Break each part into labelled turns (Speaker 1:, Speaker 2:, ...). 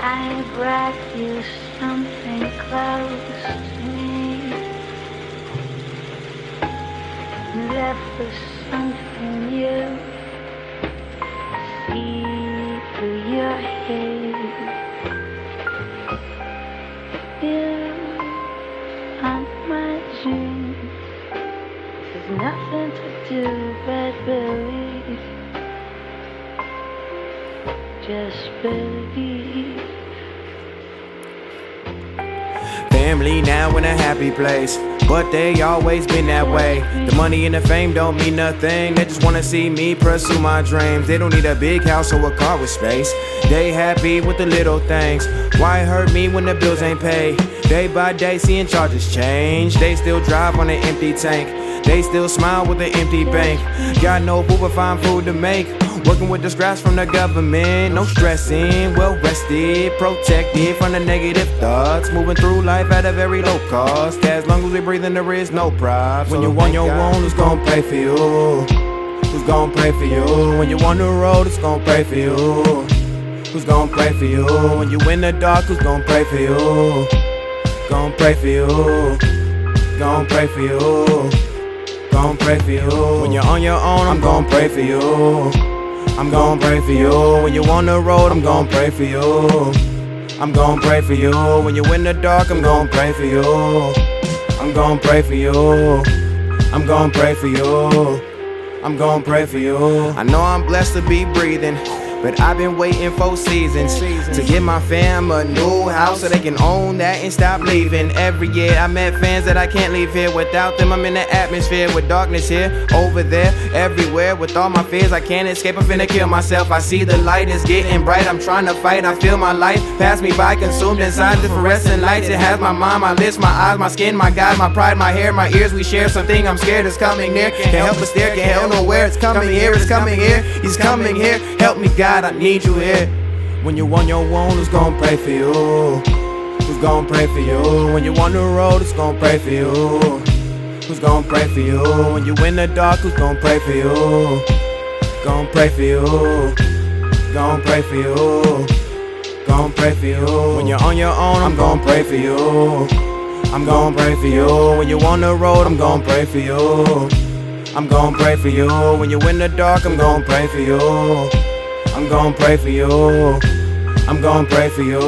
Speaker 1: I brought you something close to me. Left with something you see through your head. You on my dreams. There's nothing to do but believe. Just believe.
Speaker 2: Family now in a happy place, but they always been that way. The money and the fame don't mean nothing. They just wanna see me pursue my dreams. They don't need a big house or a car with space. They happy with the little things. Why hurt me when the bills ain't paid? Day by day, seeing charges change. They still drive on an empty tank. They still smile with an empty bank. Got no food but find food to make. Working with the scraps from the government. No stressing, well rested, protected from the negative thoughts. Moving through life at a very low cost. As long as we breathing, there is no props. When you on your own, who's gonna pray for you? Who's gonna pray for you? When you on the road, it's gonna pray for you. Who's gonna pray for you? When you in the dark, who's gonna pray for you? Gonna pray for you. Gonna pray for you. Gonna pray for you. When you're on your own, I'm gonna pray for you. I'm gonna pray for you. When you're on the road, I'm gonna pray for you. I'm gonna pray for you. When you're in the dark, I'm gonna pray for you. I'm gonna pray for you. I'm gonna pray for you. I'm gonna pray for you. I know I'm blessed to be breathing. But I've been waiting for seasons to get my fam a new house so they can own that and stop leaving. Every year I met fans that I can't leave here without them. I'm in the atmosphere with darkness here, over there, everywhere. With all my fears, I can't escape. I'm finna kill myself. I see the light is getting bright. I'm trying to fight. I feel my life pass me by, consumed inside the fluorescent lights. It has my mind, my lips, my eyes, my skin, my God, my pride, my hair, my ears. We share something. I'm scared it's coming near. Can't help but stare. Can't help know where it's coming here. It's coming here. He's coming here. Help me, God. I need you here. When you on your own, who's gonna pray for you? Who's gonna pray for you? When you on the road, who's gonna pray for you? Who's gonna pray for you? When you in the dark, who's gonna pray for you? Gonna pray for you. Gonna pray for you. Gonna pray for you. When you're on your own, I'm gonna pray for you. I'm gonna pray for you. When you on the road, I'm gonna pray for you. I'm gonna pray for you. When you in the dark, I'm gonna pray for you. I'm gonna pray for you. I'm gonna pray for you.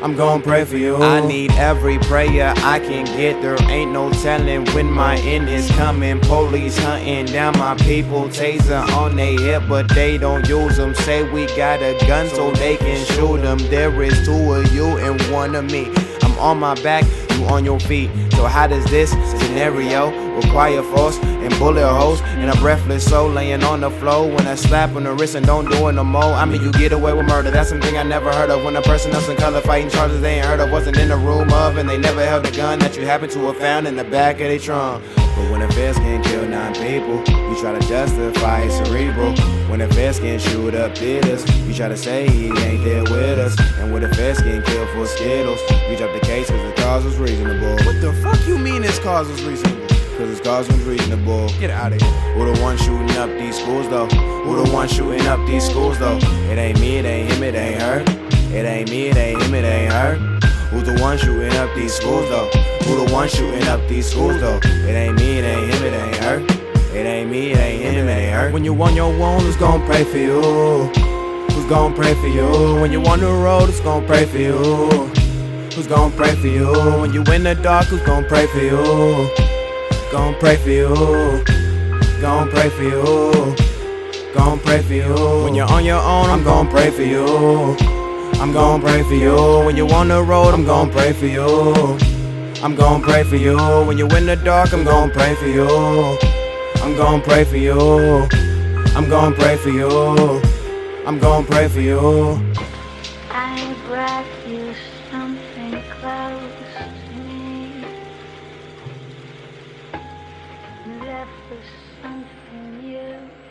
Speaker 2: I'm gonna pray for you. I need every prayer I can get. There ain't no telling when my end is coming. Police hunting down my people. Taser on their hip, but they don't use them. Say we got a gun so they can shoot them. There is two of you and one of me. I'm on my back, you on your feet. So how does this scenario require force and bullet holes and a breathless soul laying on the floor when a slap on the wrist and don't do it no more? I mean, you get away with murder. That's something I never heard of. When a person else in color fighting charges they ain't heard of, wasn't in the room of, and they never held a gun that you happen to have found in the back of their trunk. But when a feds can kill nine people, you try to justify it's cerebral. When a feds can shoot up theaters, you try to say he ain't there with us. And when a feds can kill for Skittles, we drop the case cause the cause was reasonable. What the fuck you mean this cause was reasonable? Cause his cause was reasonable. Get out of here. Who the one shooting up these schools though? Who the one shooting up these schools though? It ain't me, it ain't him, it ain't her. It ain't me, it ain't him, it ain't her. Who's the one shooting up these schools though? Who the one shooting up these schools though? It ain't me, it ain't him, it ain't her. It ain't me, it ain't him, it ain't her. When you on your own, who's gonna pray for you? Who's gonna pray for you? When you on the road, who's gonna pray for you? Who's gonna pray for you? When you in the dark, who's gonna pray for you? Gonna pray for you. Gonna pray for you. Gonna pray for you. When you're on your own, I'm gonna pray for you. I'm gonna pray for you. When you're on the road, I'm gonna pray for you. I'm gonna pray for you. When you're in the dark, I'm gonna pray for you. I'm gonna pray for you. I'm gonna pray for you. I'm gonna pray for you.
Speaker 1: left with something new.